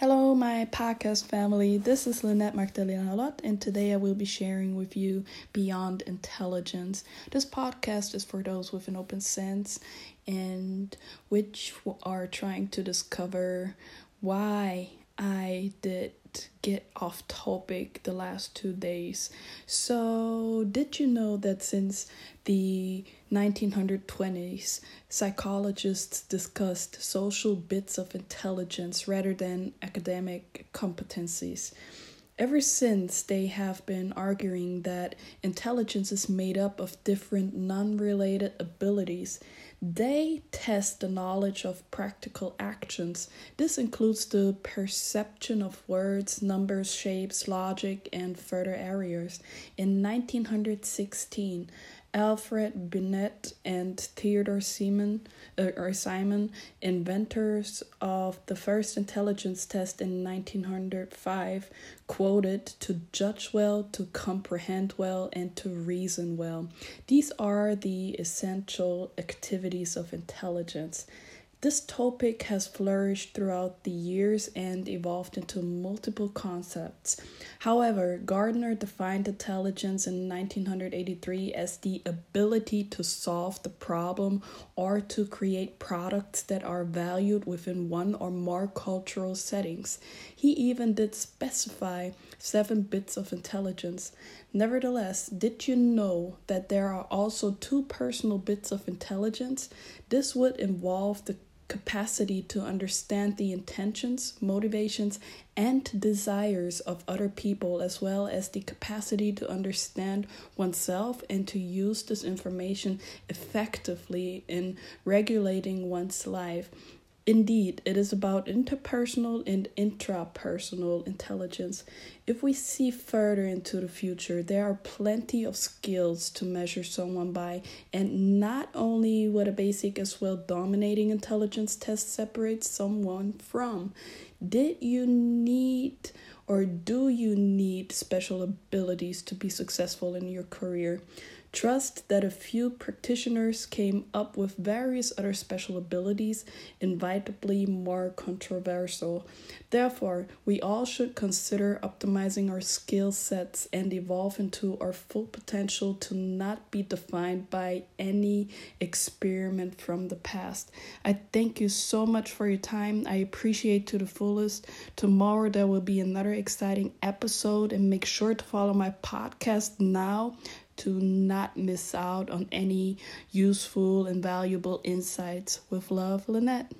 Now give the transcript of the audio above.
Hello, my podcast family. This is Lynette Magdalena Halot, and today I will be sharing with you Beyond Intelligence. This podcast is for those with an open sense and which are trying to discover why I did get off topic the last two days. So, did you know that since the 1920s, psychologists discussed social bits of intelligence rather than academic competencies? Ever since, they have been arguing that intelligence is made up of different non related abilities. They test the knowledge of practical actions. This includes the perception of words, numbers, shapes, logic, and further areas. In 1916, Alfred Binet and Theodore Simon, uh, or Simon, inventors of the first intelligence test in 1905, quoted to judge well, to comprehend well, and to reason well. These are the essential activities of intelligence. This topic has flourished throughout the years and evolved into multiple concepts. However, Gardner defined intelligence in 1983 as the ability to solve the problem or to create products that are valued within one or more cultural settings. He even did specify seven bits of intelligence. Nevertheless, did you know that there are also two personal bits of intelligence? This would involve the capacity to understand the intentions, motivations, and desires of other people, as well as the capacity to understand oneself and to use this information effectively in regulating one's life. Indeed, it is about interpersonal and intrapersonal intelligence. If we see further into the future, there are plenty of skills to measure someone by, and not only what a basic as well dominating intelligence test separates someone from. Did you need or do you need special abilities to be successful in your career? Trust that a few practitioners came up with various other special abilities, inevitably more controversial. Therefore, we all should consider optimizing our skill sets and evolve into our full potential to not be defined by any experiment from the past. I thank you so much for your time. I appreciate to the fullest. Tomorrow there will be another exciting episode and make sure to follow my podcast now to not miss out on any useful and valuable insights. With love, Lynette.